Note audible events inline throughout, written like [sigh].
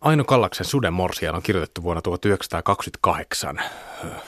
Aino Kallaksen Suden morsian on kirjoitettu vuonna 1928.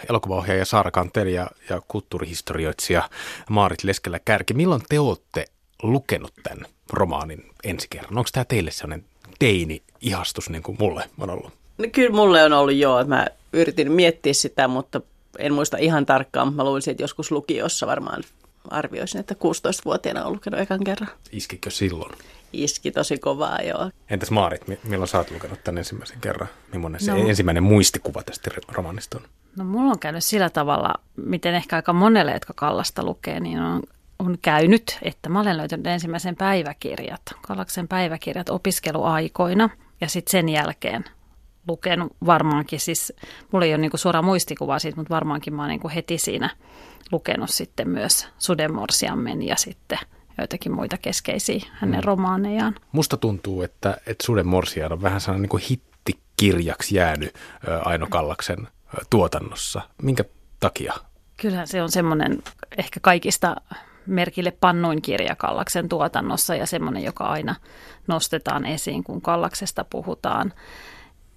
Elokuvaohjaaja Saara Kanteli ja, ja kulttuurihistorioitsija Maarit Leskelä Kärki. Milloin te olette lukenut tämän romaanin ensi kerran? Onko tämä teille sellainen teini-ihastus niin kuin mulle on ollut? No, kyllä mulle on ollut joo. Mä yritin miettiä sitä, mutta en muista ihan tarkkaan. Mä luulisin, että joskus lukiossa varmaan arvioisin, että 16-vuotiaana on lukenut ekan kerran. Iskikö silloin? Iski tosi kovaa, joo. Entäs Maarit, milloin sä oot lukenut tämän ensimmäisen kerran? Millainen se no. ensimmäinen muistikuva tästä romanista on? No mulla on käynyt sillä tavalla, miten ehkä aika monelle, jotka Kallasta lukee, niin on, on käynyt, että mä olen löytänyt ensimmäisen päiväkirjat, Kallaksen päiväkirjat opiskeluaikoina ja sitten sen jälkeen lukenut varmaankin, siis mulla ei ole niinku suora muistikuva siitä, mutta varmaankin mä oon niinku heti siinä lukenut sitten myös Sudenmorsiammen ja sitten joitakin muita keskeisiä hänen mm. romaanejaan. Musta tuntuu, että, että Suden Morsian on vähän sellainen niin hittikirjaksi jäänyt Aino Kallaksen tuotannossa. Minkä takia? Kyllähän se on semmoinen ehkä kaikista merkille pannuin kirja Kallaksen tuotannossa ja semmoinen, joka aina nostetaan esiin, kun Kallaksesta puhutaan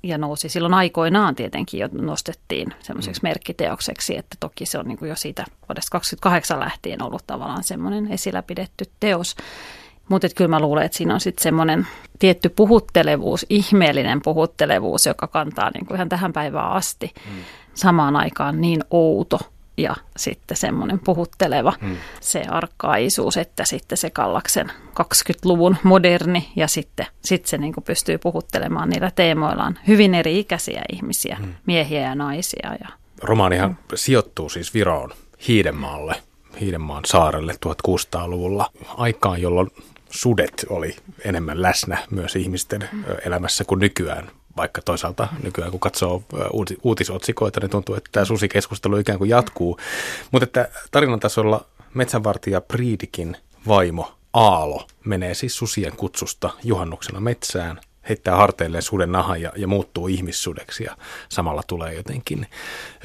ja nousi silloin aikoinaan tietenkin jo nostettiin semmoiseksi mm. merkkiteokseksi, että toki se on niin kuin jo siitä vuodesta 28 lähtien ollut tavallaan semmoinen esillä pidetty teos. Mutta kyllä mä luulen, että siinä on sitten semmoinen tietty puhuttelevuus, ihmeellinen puhuttelevuus, joka kantaa niin kuin ihan tähän päivään asti. Mm. Samaan aikaan niin outo ja sitten semmoinen puhutteleva hmm. se arkkaisuus, että sitten se Kallaksen 20-luvun moderni ja sitten sit se niin kuin pystyy puhuttelemaan niillä teemoillaan hyvin eri ikäisiä ihmisiä, hmm. miehiä ja naisia. Ja, Romaanihan hmm. sijoittuu siis Viroon Hiidenmaalle, Hiidenmaan saarelle 1600-luvulla aikaan, jolloin sudet oli enemmän läsnä myös ihmisten hmm. elämässä kuin nykyään vaikka toisaalta nykyään kun katsoo uutisotsikoita, niin tuntuu, että tämä susikeskustelu ikään kuin jatkuu. Mutta että tarinan tasolla metsänvartija Priidikin vaimo Aalo menee siis susien kutsusta juhannuksena metsään, heittää harteilleen suden nahan ja, ja muuttuu ihmissudeksi ja samalla tulee jotenkin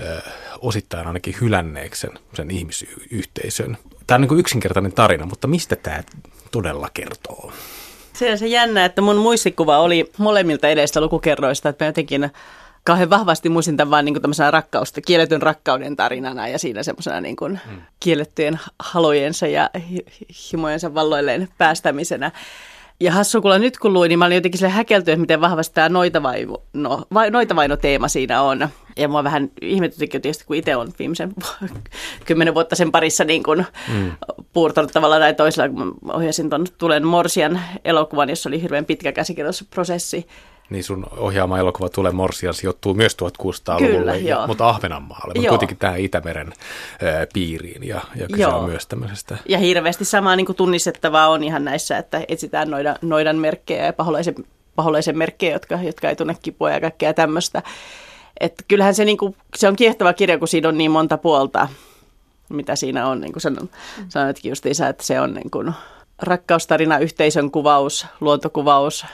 ö, osittain ainakin hylänneeksi sen, sen ihmisyhteisön. Tämä on niin yksinkertainen tarina, mutta mistä tämä todella kertoo? Se on se jännä, että mun muistikuva oli molemmilta edestä lukukerroista, että mä jotenkin kauhean vahvasti muistin tämän vaan niin tämmöisenä rakkausta, kielletyn rakkauden tarinana ja siinä semmoisena niin kuin hmm. kiellettyjen halojensa ja himojensa valloilleen päästämisenä. Ja hassu, kun nyt kun luin, niin mä olin jotenkin sille häkeltynyt, miten vahvasti tämä noitavaino, no, noitavaino-teema siinä on. Ja mua vähän ihmetytikin tietysti, kun itse on viimeisen [laughs] kymmenen vuotta sen parissa niin kuin mm. puurtanut tavallaan näin toisella, kun ohjasin tuon Tulen Morsian elokuvan, jossa oli hirveän pitkä käsikirjoitusprosessi niin sun ohjaama elokuva Tule Morsian sijoittuu myös 1600-luvulle, ja, mutta Ahvenanmaalle, mutta kuitenkin tähän Itämeren ää, piiriin ja, ja kyse joo. on myös tämmöisestä. Ja hirveästi samaa niin kuin tunnistettavaa on ihan näissä, että etsitään noidan, noidan merkkejä ja paholaisen, paholaisen merkkejä, jotka, jotka ei tunne kipua ja kaikkea tämmöistä. Että kyllähän se, niin kuin, se on kiehtova kirja, kun siinä on niin monta puolta, mitä siinä on. Niin kuin sanon, mm. sanoitkin justiinsa, että se on niin kuin rakkaustarina, yhteisön kuvaus, luontokuvaus –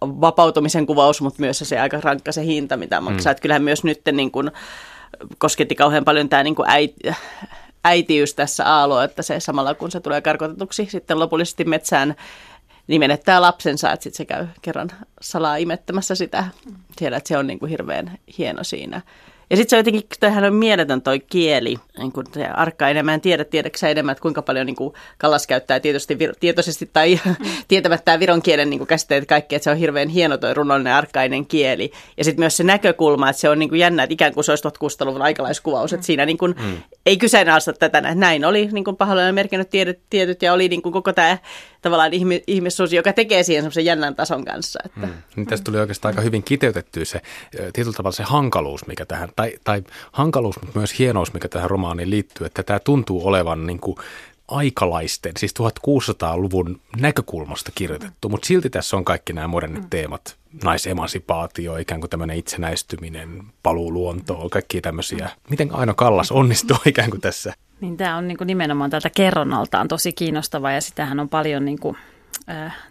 vapautumisen kuvaus, mutta myös se aika rankka se hinta, mitä maksaa. Mm. Että kyllähän myös nyt niin kuin, kosketti kauhean paljon tämä niin kuin äiti, äitiys tässä aalo, että se samalla kun se tulee karkotetuksi sitten lopullisesti metsään, niin menettää lapsensa, että sitten se käy kerran salaa imettämässä sitä. Tiedät, että se on niin kuin hirveän hieno siinä. Ja sitten se on jotenkin, tämähän on mieletön toi kieli, niin kun se arkka enemmän, en tiedä, tiedätkö enemmän, että kuinka paljon niin kuin Kallas käyttää tietysti, tietoisesti tai [laughs] tietämättä viron kielen niin käsitteet kaikki, että se on hirveän hieno toi runollinen arkkainen kieli. Ja sitten myös se näkökulma, että se on niin jännä, että ikään kuin se olisi 1600-luvun aikalaiskuvaus, että siinä niin kuin, mm. ei kyseenalaista tätä, näin oli niin kuin pahoillani merkinnyt tiedet, tietyt ja oli niin kuin koko tämä tavallaan ihmissuosi, joka tekee siihen semmoisen jännän tason kanssa. Että. Mm. Niin tästä tuli oikeastaan aika hyvin kiteytetty se tietyllä tavalla se hankaluus, mikä tähän, tai, tai hankaluus, mutta myös hienous, mikä tähän romaaniin liittyy, että tämä tuntuu olevan niin kuin aikalaisten, siis 1600-luvun näkökulmasta kirjoitettu, mutta silti tässä on kaikki nämä modernit mm. teemat, naisemansipaatio, ikään kuin tämmöinen itsenäistyminen, paluu luontoon, kaikki tämmöisiä. Miten Aino Kallas onnistuu ikään kuin tässä? Niin tämä on niin kuin nimenomaan tältä kerronnaltaan tosi kiinnostava ja sitähän on paljon niin kuin,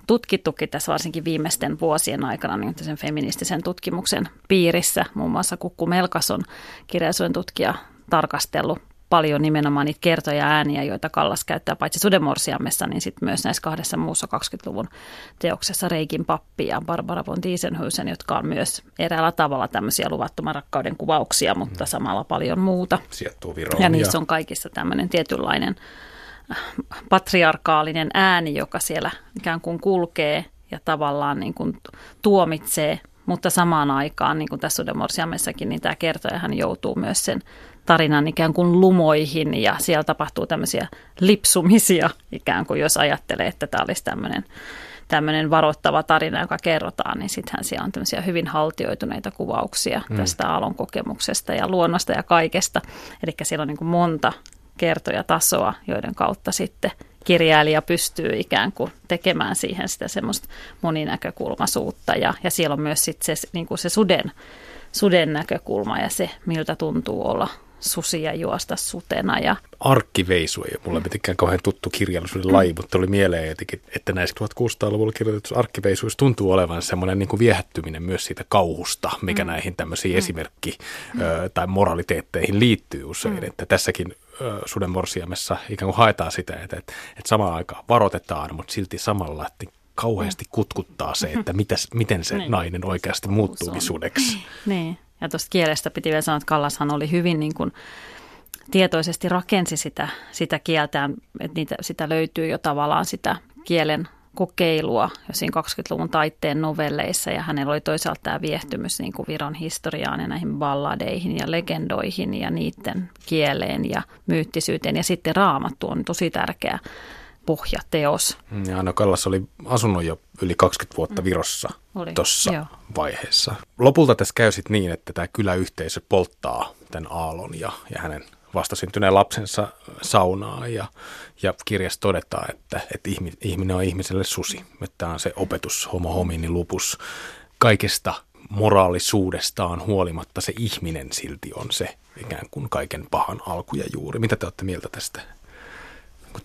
tutkittukin tässä varsinkin viimeisten vuosien aikana niin sen feministisen tutkimuksen piirissä. Muun muassa Kukku Melkas on kirjallisuuden tutkija tarkastellut paljon nimenomaan niitä kertoja ääniä, joita Kallas käyttää paitsi Sudemorsiamessa, niin sitten myös näissä kahdessa muussa 20-luvun teoksessa Reikin pappi ja Barbara von Diesenhuisen, jotka on myös eräällä tavalla tämmöisiä luvattoman rakkauden kuvauksia, mutta samalla paljon muuta. Viroon. Ja niissä on kaikissa tämmöinen tietynlainen äh, patriarkaalinen ääni, joka siellä ikään kuin kulkee ja tavallaan niin kuin tuomitsee mutta samaan aikaan, niin kuin tässä Sudemorsiamessakin, niin tämä kertoja hän joutuu myös sen tarinan ikään kuin lumoihin ja siellä tapahtuu tämmöisiä lipsumisia ikään kuin, jos ajattelee, että tämä olisi tämmöinen tämmöinen varoittava tarina, joka kerrotaan, niin sittenhän siellä on tämmöisiä hyvin haltioituneita kuvauksia mm. tästä kokemuksesta ja luonnosta ja kaikesta. Eli siellä on niin kuin monta kertoja tasoa, joiden kautta sitten – kirjailija pystyy ikään kuin tekemään siihen sitä semmoista moninäkökulmaisuutta. Ja, ja siellä on myös sit se, niin kuin se suden, suden näkökulma ja se, miltä tuntuu olla susia juosta sutena. Ja... Arkkiveisu ei ole mulle mitenkään kauhean tuttu kirjallisuuden laji, mutta oli mieleen jotenkin, että näissä 1600-luvulla kirjoitetuissa arkkiveisuissa tuntuu olevan semmoinen niin kuin viehättyminen myös siitä kauhusta, mikä mm. näihin tämmöisiin mm. esimerkki- mm. tai moraliteetteihin liittyy usein. Mm. Että tässäkin suden morsiamessa ikään kuin haetaan sitä, että, että, että samaan aikaan varoitetaan, mutta silti samalla, että kauheasti kutkuttaa se, että [laughs] mitäs, miten se niin. nainen oikeasti muuttuu sudeksi. Niin, ja tuosta kielestä piti vielä sanoa, että Kallashan oli hyvin niin kuin tietoisesti rakensi sitä, sitä kieltään, että niitä, sitä löytyy jo tavallaan sitä kielen kokeilua jo siinä 20-luvun taitteen novelleissa ja hänellä oli toisaalta tämä viehtymys niin kuin Viron historiaan ja näihin balladeihin ja legendoihin ja niiden kieleen ja myyttisyyteen ja sitten raamattu on tosi tärkeä pohjateos. Ja Anna Kallas oli asunut jo yli 20 vuotta mm. Virossa mm. tuossa vaiheessa. Lopulta tässä käy sitten niin, että tämä kyläyhteisö polttaa tämän Aallon ja, ja hänen vastasyntyneen lapsensa saunaa ja, ja kirjassa todetaan, että, että ihminen on ihmiselle susi. Että tämä on se opetus homo homini lupus kaikesta moraalisuudestaan huolimatta se ihminen silti on se ikään kuin kaiken pahan alku ja juuri. Mitä te olette mieltä tästä,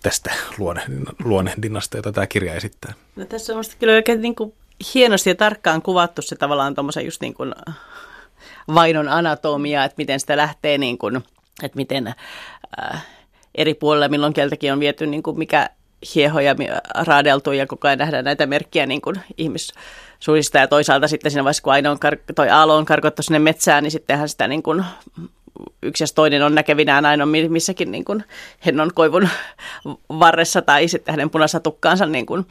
tästä luonnehdinnasta, jota tämä kirja esittää? No, tässä on kyllä oikein niin kuin hienosti ja tarkkaan kuvattu se tavallaan tuommoisen just niin kuin vainon anatomia, että miten sitä lähtee niin kuin – että miten äh, eri puolilla keltäkin on viety niin kuin mikä hieho ja raadeltu ja koko ajan nähdään näitä merkkiä niin kuin ihmissuista ja toisaalta sitten siinä vaiheessa, kun on kar- toi Aalo on karkottu sinne metsään, niin sittenhän sitä niin kuin yksi ja toinen on näkevinään aina missäkin niin kuin hennon koivun varressa tai sitten hänen punaisessa tukkaansa niin kuin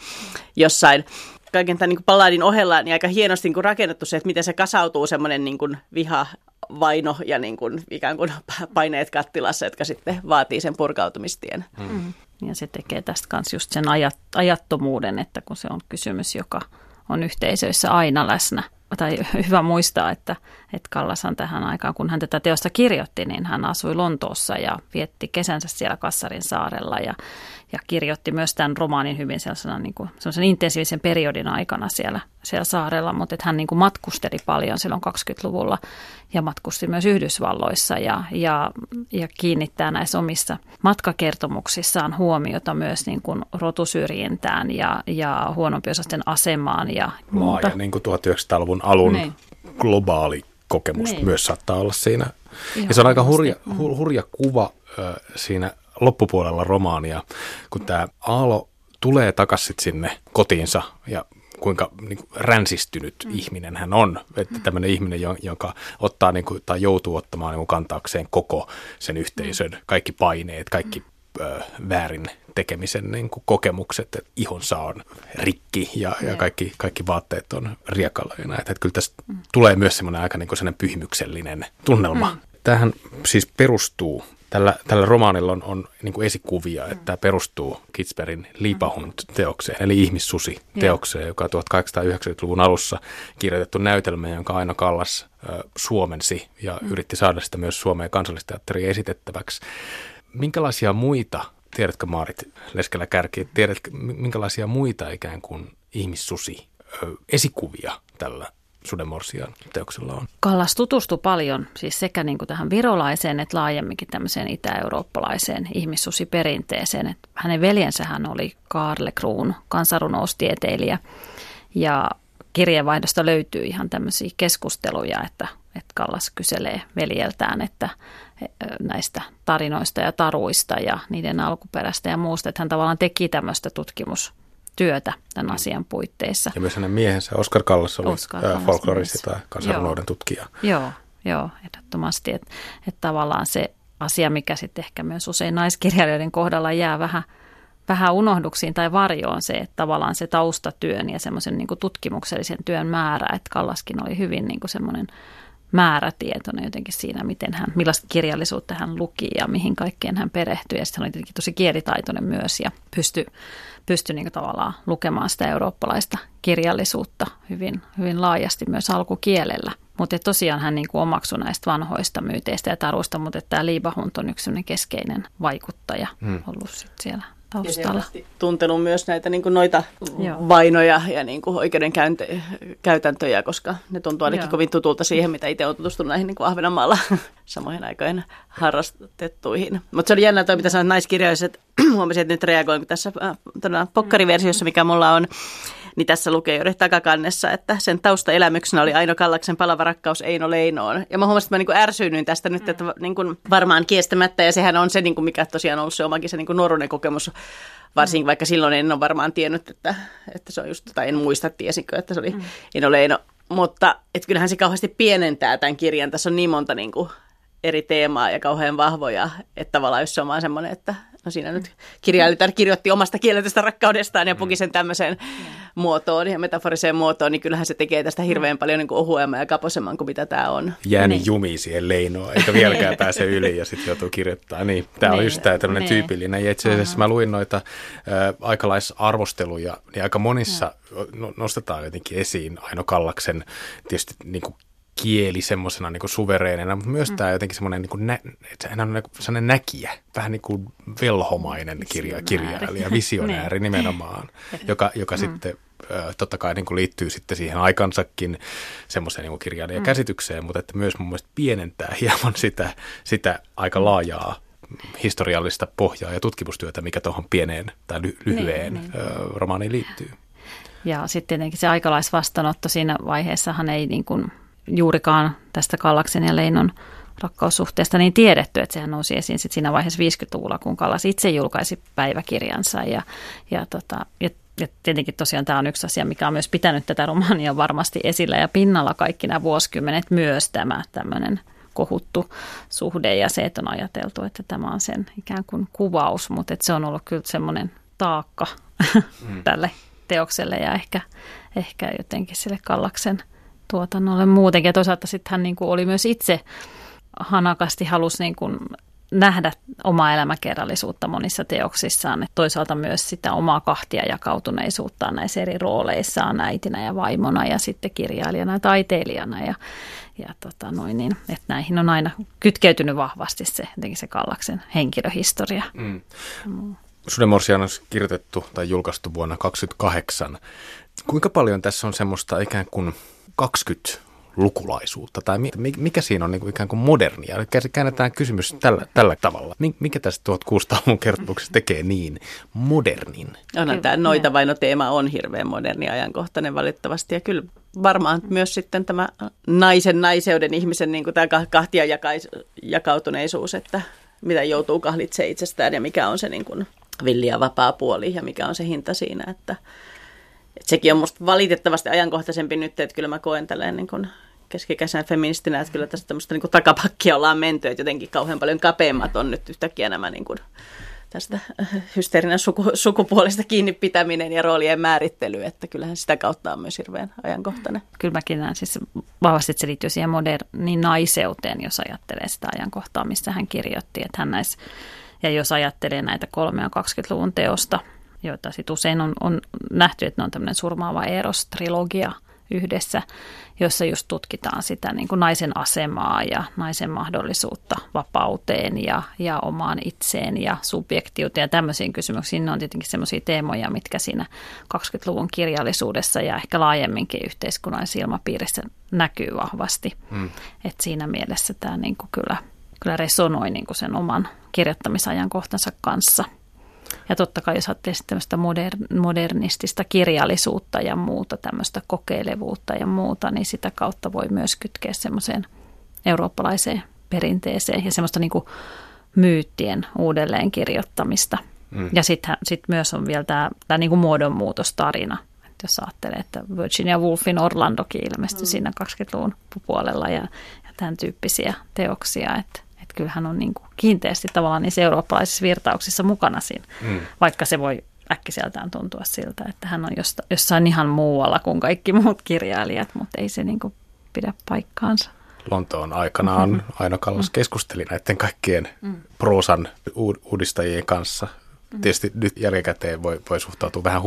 jossain. Kaiken tämän niin kuin palladin ohella niin aika hienosti niin kuin rakennettu se, että miten se kasautuu semmoinen niin kuin viha vaino ja niin kuin, ikään kuin paineet kattilassa, jotka sitten vaatii sen purkautumistien. Mm. mm. Ja se tekee tästä kanssa just sen ajat, ajattomuuden, että kun se on kysymys, joka on yhteisöissä aina läsnä. Tai [laughs] hyvä muistaa, että, että Kallashan tähän aikaan, kun hän tätä teosta kirjoitti, niin hän asui Lontoossa ja vietti kesänsä siellä Kassarin saarella. Ja ja kirjoitti myös tämän romaanin hyvin sellaisena niin kuin, sellaisen intensiivisen periodin aikana siellä, siellä saarella, mutta että hän niin kuin matkusteli paljon silloin 20-luvulla ja matkusti myös Yhdysvalloissa ja, ja, ja kiinnittää näissä omissa matkakertomuksissaan huomiota myös niin kuin rotusyrjintään ja, ja huonompiosasten asemaan ja muuta. Laaja niin kuin 1900-luvun alun niin. globaali kokemus niin. myös saattaa olla siinä. Ihan ja se on aika hurja, hurja kuva siinä loppupuolella romaania, kun tämä Aalo tulee takaisin sinne kotiinsa ja kuinka niin kuin, ränsistynyt mm. ihminen hän on. Että tämmöinen ihminen, jonka ottaa niin kuin, tai joutuu ottamaan niin kuin, kantaakseen koko sen yhteisön, mm. kaikki paineet, kaikki ö, väärin tekemisen niin kuin, kokemukset, että ihonsa on rikki ja, ja kaikki, kaikki vaatteet on riekalla ja näin. Että kyllä tästä mm. tulee myös semmoinen aika niin kuin, pyhimyksellinen tunnelma. Mm. Tähän siis perustuu tällä, tällä romaanilla on, on niin kuin esikuvia, että tämä perustuu Kitsbergin Liipahund-teokseen, eli ihmissusi-teokseen, joka on 1890-luvun alussa kirjoitettu näytelmä, jonka Aino Kallas suomensi ja mm. yritti saada sitä myös Suomeen kansallisteatteriin esitettäväksi. Minkälaisia muita, tiedätkö Maarit Leskelä Kärki, tiedätkö minkälaisia muita ikään kuin ihmissusi esikuvia tällä Sudemorsian teoksella on. Kallas tutustui paljon siis sekä niin kuin tähän virolaiseen että laajemminkin tämmöiseen itä-eurooppalaiseen ihmissusiperinteeseen. Että hänen veljensä hän oli Karle Kruun, kansanrunoustieteilijä ja kirjeenvaihdosta löytyy ihan tämmöisiä keskusteluja, että, että Kallas kyselee veljeltään, että, näistä tarinoista ja taruista ja niiden alkuperästä ja muusta, että hän tavallaan teki tämmöistä tutkimustyötä tämän asian puitteissa. Ja myös hänen miehensä Oskar Kallas oli Oskar folkloristi tai kansanrunouden tutkija. Joo, joo, ehdottomasti. Että et tavallaan se asia, mikä sitten ehkä myös usein naiskirjailijoiden kohdalla jää vähän, vähän unohduksiin tai varjoon se, että tavallaan se taustatyön ja semmoisen niin tutkimuksellisen työn määrä, että Kallaskin oli hyvin niin semmoinen määrätietoinen jotenkin siinä, miten hän, millaista kirjallisuutta hän luki ja mihin kaikkeen hän perehtyi. Ja sitten hän oli tietenkin tosi kielitaitoinen myös ja pystyi pysty niin tavallaan lukemaan sitä eurooppalaista kirjallisuutta hyvin, hyvin laajasti myös alkukielellä. Mutta tosiaan hän niin omaksui näistä vanhoista myyteistä ja taruista, mutta tämä Liibahunt on yksi keskeinen vaikuttaja hmm. ollut sit siellä taustalla. Ja tuntenut myös näitä niin kuin noita Joo. vainoja ja niin kuin oikeudenkäytäntöjä, koska ne tuntuu ainakin Joo. kovin tutulta siihen, mitä itse olen tutustunut näihin niin kuin Ahvenanmaalla [laughs] samoihin aikoihin harrastettuihin. Mutta se oli jännä toi, mitä sanoit naiskirjalliset. [clears throat] Huomasin, että nyt reagoin tässä äh, pokkariversiossa, mikä mulla on niin tässä lukee juuri takakannessa, että sen taustaelämyksenä oli Aino Kallaksen palava rakkaus Eino Leinoon. Ja mä huomasin, että mä niin ärsyynyin tästä nyt, että niin kuin varmaan kiestämättä, ja sehän on se, niin kuin mikä tosiaan on ollut se omakin se niin kuin nuoruuden kokemus, varsinkin vaikka silloin en ole varmaan tiennyt, että, että se on just, tai en muista, tiesinkö, että se oli mm. Eino Leino. Mutta että kyllähän se kauheasti pienentää tämän kirjan. Tässä on niin monta niin kuin eri teemaa ja kauhean vahvoja, että tavallaan jos se on vaan semmoinen, että no siinä nyt kirjailija kirjoitti omasta kielellisestä rakkaudestaan ja puki sen tämmöiseen muotoon ja metaforiseen muotoon, niin kyllähän se tekee tästä hirveän paljon niin kuin ohuemman ja kaposemman kuin mitä tämä on. Jääni niin. jumi siihen leinoon, eikä vieläkään [laughs] pääse yli ja sitten joutuu kirjoittamaan. Niin, tämä niin. on just tämä tämmöinen niin. tyypillinen. Ja itse asiassa mä luin noita äh, aikalaisarvosteluja, niin aika monissa no. nostetaan jotenkin esiin Aino Kallaksen tietysti niin kuin kieli semmoisena niin suvereenina, mutta myös mm. tämä jotenkin semmoinen, niin kuin nä, että hän on niin sellainen näkijä, vähän niin kuin velhomainen kirja, kirjailija, visionääri [laughs] niin. nimenomaan, joka, joka mm. sitten totta kai niin kuin liittyy sitten siihen aikansakin semmoiseen niin kirjailijakäsitykseen, mm. mutta että myös mun mielestä pienentää [laughs] hieman sitä, sitä aika mm. laajaa historiallista pohjaa ja tutkimustyötä, mikä tuohon pieneen tai ly- lyhyeen niin, niin. romaaniin liittyy. Ja sitten tietenkin se aikalaisvastaanotto siinä vaiheessahan ei niin kuin juurikaan tästä Kallaksen ja Leinon rakkaussuhteesta niin tiedetty, että sehän nousi esiin sit siinä vaiheessa 50-luvulla, kun Kallas itse julkaisi päiväkirjansa. Ja, ja, tota, ja ja tietenkin tosiaan tämä on yksi asia, mikä on myös pitänyt tätä romaania varmasti esillä. Ja pinnalla kaikki nämä vuosikymmenet myös tämä tämmöinen kohuttu suhde ja se, että on ajateltu, että tämä on sen ikään kuin kuvaus, mutta että se on ollut kyllä semmoinen taakka mm. [laughs] tälle teokselle ja ehkä, ehkä jotenkin sille Kallaksen – tuotannolle muutenkin. Ja toisaalta sitten hän niin kuin oli myös itse hanakasti halusi niin kuin nähdä omaa elämäkerrallisuutta monissa teoksissaan. Et toisaalta myös sitä omaa kahtia jakautuneisuuttaan näissä eri rooleissaan äitinä ja vaimona ja sitten kirjailijana ja taiteilijana. Ja, ja tota noin, niin, että näihin on aina kytkeytynyt vahvasti se, se Kallaksen henkilöhistoria. Mm. Mm. Sudemorsian on kirjoitettu tai julkaistu vuonna 2028. Kuinka paljon tässä on semmoista ikään kuin 20 lukulaisuutta, tai mikä siinä on niin kuin ikään kuin modernia? Käännetään kysymys tällä, tällä tavalla. Mikä tästä 1600-luvun kertomuksesta tekee niin modernin? Onhan tämä noita vaino teema on hirveän moderni ajankohtainen valitettavasti, ja kyllä varmaan myös sitten tämä naisen, naiseuden, ihmisen niin kuin tämä kahtia jakautuneisuus, että mitä joutuu kahlitsemaan itsestään ja mikä on se niin kuin villi ja vapaa puoli ja mikä on se hinta siinä, että et sekin on musta valitettavasti ajankohtaisempi nyt, että kyllä mä koen tälleen niin kuin keskikäisenä feministinä, että kyllä tästä tämmöistä niin takapakkia ollaan menty, että jotenkin kauhean paljon kapeammat on nyt yhtäkkiä nämä niin kuin tästä hysteerinen suku, sukupuolista kiinni pitäminen ja roolien määrittely, että kyllähän sitä kautta on myös hirveän ajankohtainen. Kyllä mäkin näen siis vahvasti, että se liittyy siihen moderniin naiseuteen, jos ajattelee sitä ajankohtaa, missä hän kirjoitti, että hän näis, ja jos ajattelee näitä 3- ja 20-luvun teosta, joita sit usein on, on nähty, että ne on tämmöinen surmaava eros-trilogia yhdessä, jossa just tutkitaan sitä niin kuin naisen asemaa ja naisen mahdollisuutta vapauteen ja, ja omaan itseen ja subjektiuteen ja tämmöisiin kysymyksiin. Ne on tietenkin semmoisia teemoja, mitkä siinä 20-luvun kirjallisuudessa ja ehkä laajemminkin yhteiskunnallisessa ilmapiirissä näkyy vahvasti. Mm. Et siinä mielessä tämä niin kuin kyllä, kyllä resonoi niin kuin sen oman kirjoittamisajankohtansa kanssa – ja totta kai jos ajattelee tämmöistä moder- modernistista kirjallisuutta ja muuta, tämmöistä kokeilevuutta ja muuta, niin sitä kautta voi myös kytkeä semmoiseen eurooppalaiseen perinteeseen ja semmoista niin kuin myyttien uudelleenkirjoittamista. Mm. Ja sitten sit myös on vielä tämä, tämä niin kuin muodonmuutostarina. Että jos ajattelee, että Virginia Woolfin Orlandokin ilmestyi mm. siinä 20-luvun puolella ja, ja tämän tyyppisiä teoksia, että että kyllähän on niin kuin kiinteästi tavallaan niissä eurooppalaisissa virtauksissa mukana siinä, mm. vaikka se voi äkkiseltään tuntua siltä, että hän on jossain ihan muualla kuin kaikki muut kirjailijat, mutta ei se niin kuin pidä paikkaansa. Lontoon aikanaan mm-hmm. Aino Kallas keskusteli näiden kaikkien mm. proosan uudistajien kanssa. Tietysti nyt jälkikäteen voi, voi suhtautua vähän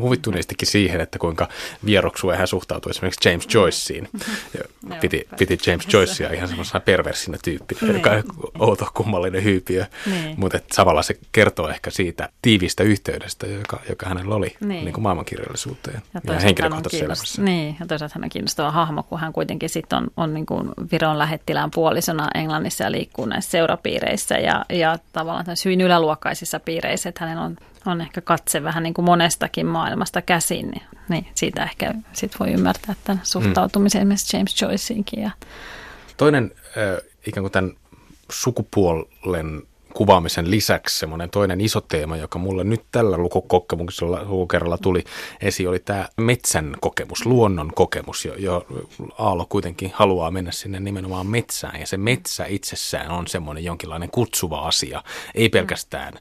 huvittuneestikin siihen, että kuinka vieroksua hän suhtautuu esimerkiksi James Joyceen. Ja piti, piti James Joycea ihan semmoisena perversinä tyyppinä, niin. joka on outo kummallinen hyypiö. Niin. Mutta samalla se kertoo ehkä siitä tiivistä yhteydestä, joka, joka hänellä oli niin. Niin kuin maailmankirjallisuuteen ja, ja henkilökohtaisessa elämässä. Niin, ja toisaalta hän on kiinnostava hahmo, kun hän kuitenkin sitten on, on niin kuin Viron lähettilään puolisona Englannissa ja liikkuu näissä seurapiireissä ja, ja tavallaan hyvin yläluokkaisissa piireissä että hänellä on, on ehkä katse vähän niin kuin monestakin maailmasta käsin, niin, niin siitä ehkä sit voi ymmärtää tämän suhtautumisen mm. esimerkiksi James Joyceinkin. Ja. Toinen äh, ikään kuin tämän sukupuolen kuvaamisen lisäksi semmoinen toinen iso teema, joka mulle nyt tällä lukukokemuksella lukukerralla tuli esiin, oli tämä metsän kokemus, luonnon kokemus, jo, jo Aalo kuitenkin haluaa mennä sinne nimenomaan metsään, ja se metsä itsessään on semmoinen jonkinlainen kutsuva asia, ei pelkästään mm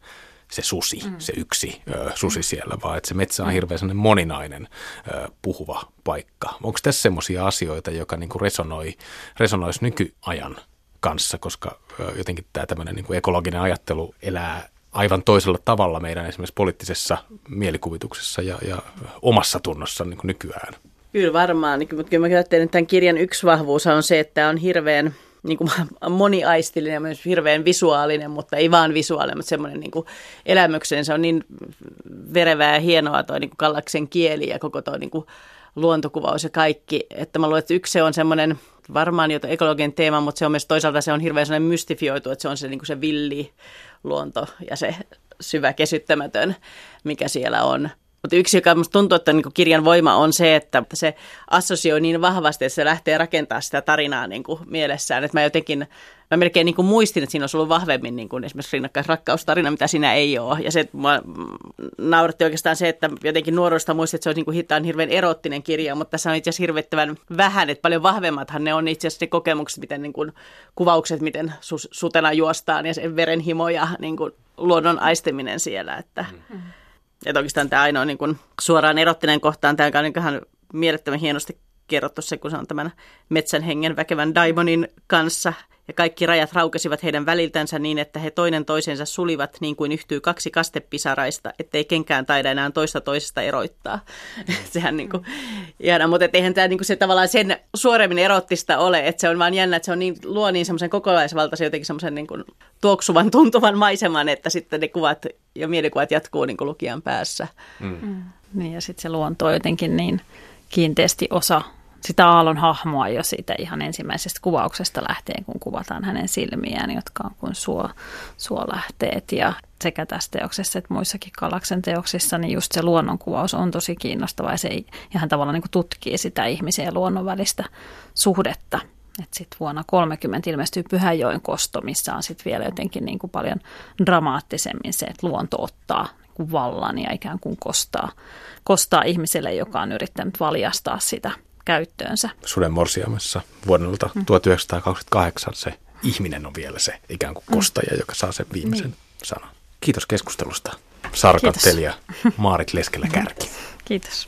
se susi, mm. se yksi ö, susi mm. siellä, vaan että se metsä on hirveän sellainen moninainen ö, puhuva paikka. Onko tässä semmoisia asioita, joka niin kuin resonoi, resonoisi nykyajan kanssa, koska ö, jotenkin tämä tämmöinen niin kuin ekologinen ajattelu elää aivan toisella tavalla meidän esimerkiksi poliittisessa mielikuvituksessa ja, ja omassa tunnossa niin kuin nykyään. Kyllä varmaan. Niin, mutta kyllä mä ajattelen, että tämän kirjan yksi vahvuus on se, että tämä on hirveän niin kuin [laughs] moniaistillinen, myös hirveän visuaalinen, mutta ei vaan visuaalinen, mutta semmoinen niin kuin. Se on niin verevää ja hienoa toi niin kuin Kallaksen kieli ja koko tuo niin kuin luontokuvaus ja kaikki. Että mä luulen, että yksi se on semmoinen varmaan jo ekologinen teema, mutta se on myös toisaalta se on hirveän sellainen mystifioitu, että se on se, niin kuin se villi luonto ja se syvä kesyttämätön, mikä siellä on. Mutta yksi, joka minusta tuntuu, että niin kirjan voima on se, että se assosioi niin vahvasti, että se lähtee rakentamaan sitä tarinaa niin kuin mielessään. Että mä jotenkin, mä melkein niin kuin muistin, että siinä olisi ollut vahvemmin niin kuin esimerkiksi rinnakkaisrakkaustarina, mitä siinä ei ole. Ja se mua nauratti oikeastaan se, että jotenkin nuoruudesta muistin, että se olisi niin kuin hitaan hirveän erottinen kirja, mutta tässä on itse asiassa hirvettävän vähän, että paljon vahvemmathan ne on itse asiassa ne kokemukset, miten niin kuin, kuvaukset, miten sutena juostaan ja se verenhimo ja niin kuin, luonnon aisteminen siellä. Että, mm. Että oikeastaan tämä ainoa niin kuin suoraan erottinen kohtaan, tämä on niin mielettömän hienosti kerrottu se, kun se on tämän metsän hengen väkevän Daimonin kanssa. Ja kaikki rajat raukesivat heidän väliltänsä niin, että he toinen toisensa sulivat niin kuin yhtyy kaksi kastepisaraista, ettei kenkään taida enää toista toisesta eroittaa. [laughs] Sehän niin kuin, jäädä, mutta eihän tämä niin kuin se tavallaan sen suoremmin erottista ole, että se on vaan jännä, että se on niin, luo niin semmoisen kokonaisvaltaisen jotenkin semmoisen niin kuin tuoksuvan, tuntuvan maiseman, että sitten ne kuvat ja mielikuvat jatkuu niin kuin lukijan päässä. Mm. Mm. Niin ja sitten se luonto on jotenkin niin kiinteästi osa sitä Aallon hahmoa jo siitä ihan ensimmäisestä kuvauksesta lähtien, kun kuvataan hänen silmiään, jotka on kuin suo, suolähteet. Ja sekä tässä teoksessa että muissakin Kalaksen teoksissa, niin just se luonnonkuvaus on tosi kiinnostava ja se ihan tavallaan niin tutkii sitä ihmisen ja luonnon välistä suhdetta. Sitten vuonna 30 ilmestyy Pyhäjoen kosto, missä on sitten vielä jotenkin niin kuin paljon dramaattisemmin se, että luonto ottaa niin kuin vallan ja ikään kuin kostaa, kostaa ihmiselle, joka on yrittänyt valjastaa sitä käyttöönsä. Suden morsiamessa vuodelta mm. 1928 se ihminen on vielä se ikään kuin kostaja, mm. joka saa sen viimeisen niin. sanan. Kiitos keskustelusta. Sarkattelija Maarit Leskelä-Kärki. [laughs] Kiitos.